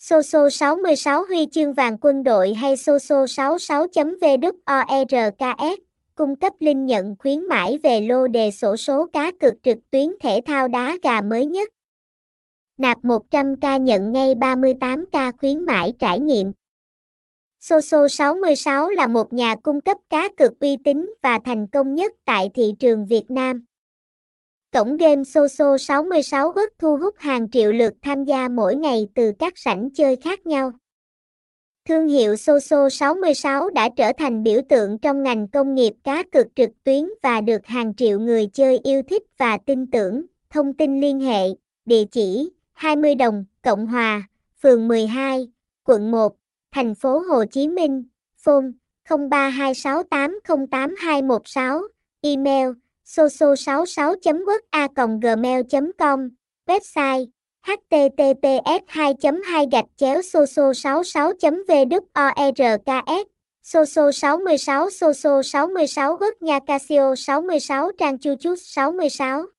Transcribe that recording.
Soso 66 huy chương vàng quân đội hay Soso 66.vworks cung cấp linh nhận khuyến mãi về lô đề sổ số cá cược trực tuyến thể thao đá gà mới nhất. Nạp 100k nhận ngay 38k khuyến mãi trải nghiệm. Soso 66 là một nhà cung cấp cá cược uy tín và thành công nhất tại thị trường Việt Nam. Cổng game Soso 66 World thu hút hàng triệu lượt tham gia mỗi ngày từ các sảnh chơi khác nhau. Thương hiệu Soso 66 đã trở thành biểu tượng trong ngành công nghiệp cá cược trực tuyến và được hàng triệu người chơi yêu thích và tin tưởng. Thông tin liên hệ, địa chỉ 20 Đồng, Cộng Hòa, phường 12, quận 1, thành phố Hồ Chí Minh, phone 0326808216, email soso66.work.gmail.com, website https 2 2 gạch chéo soso 66 vorks soso 66 soso 66 work nha casio 66 trang chu chút 66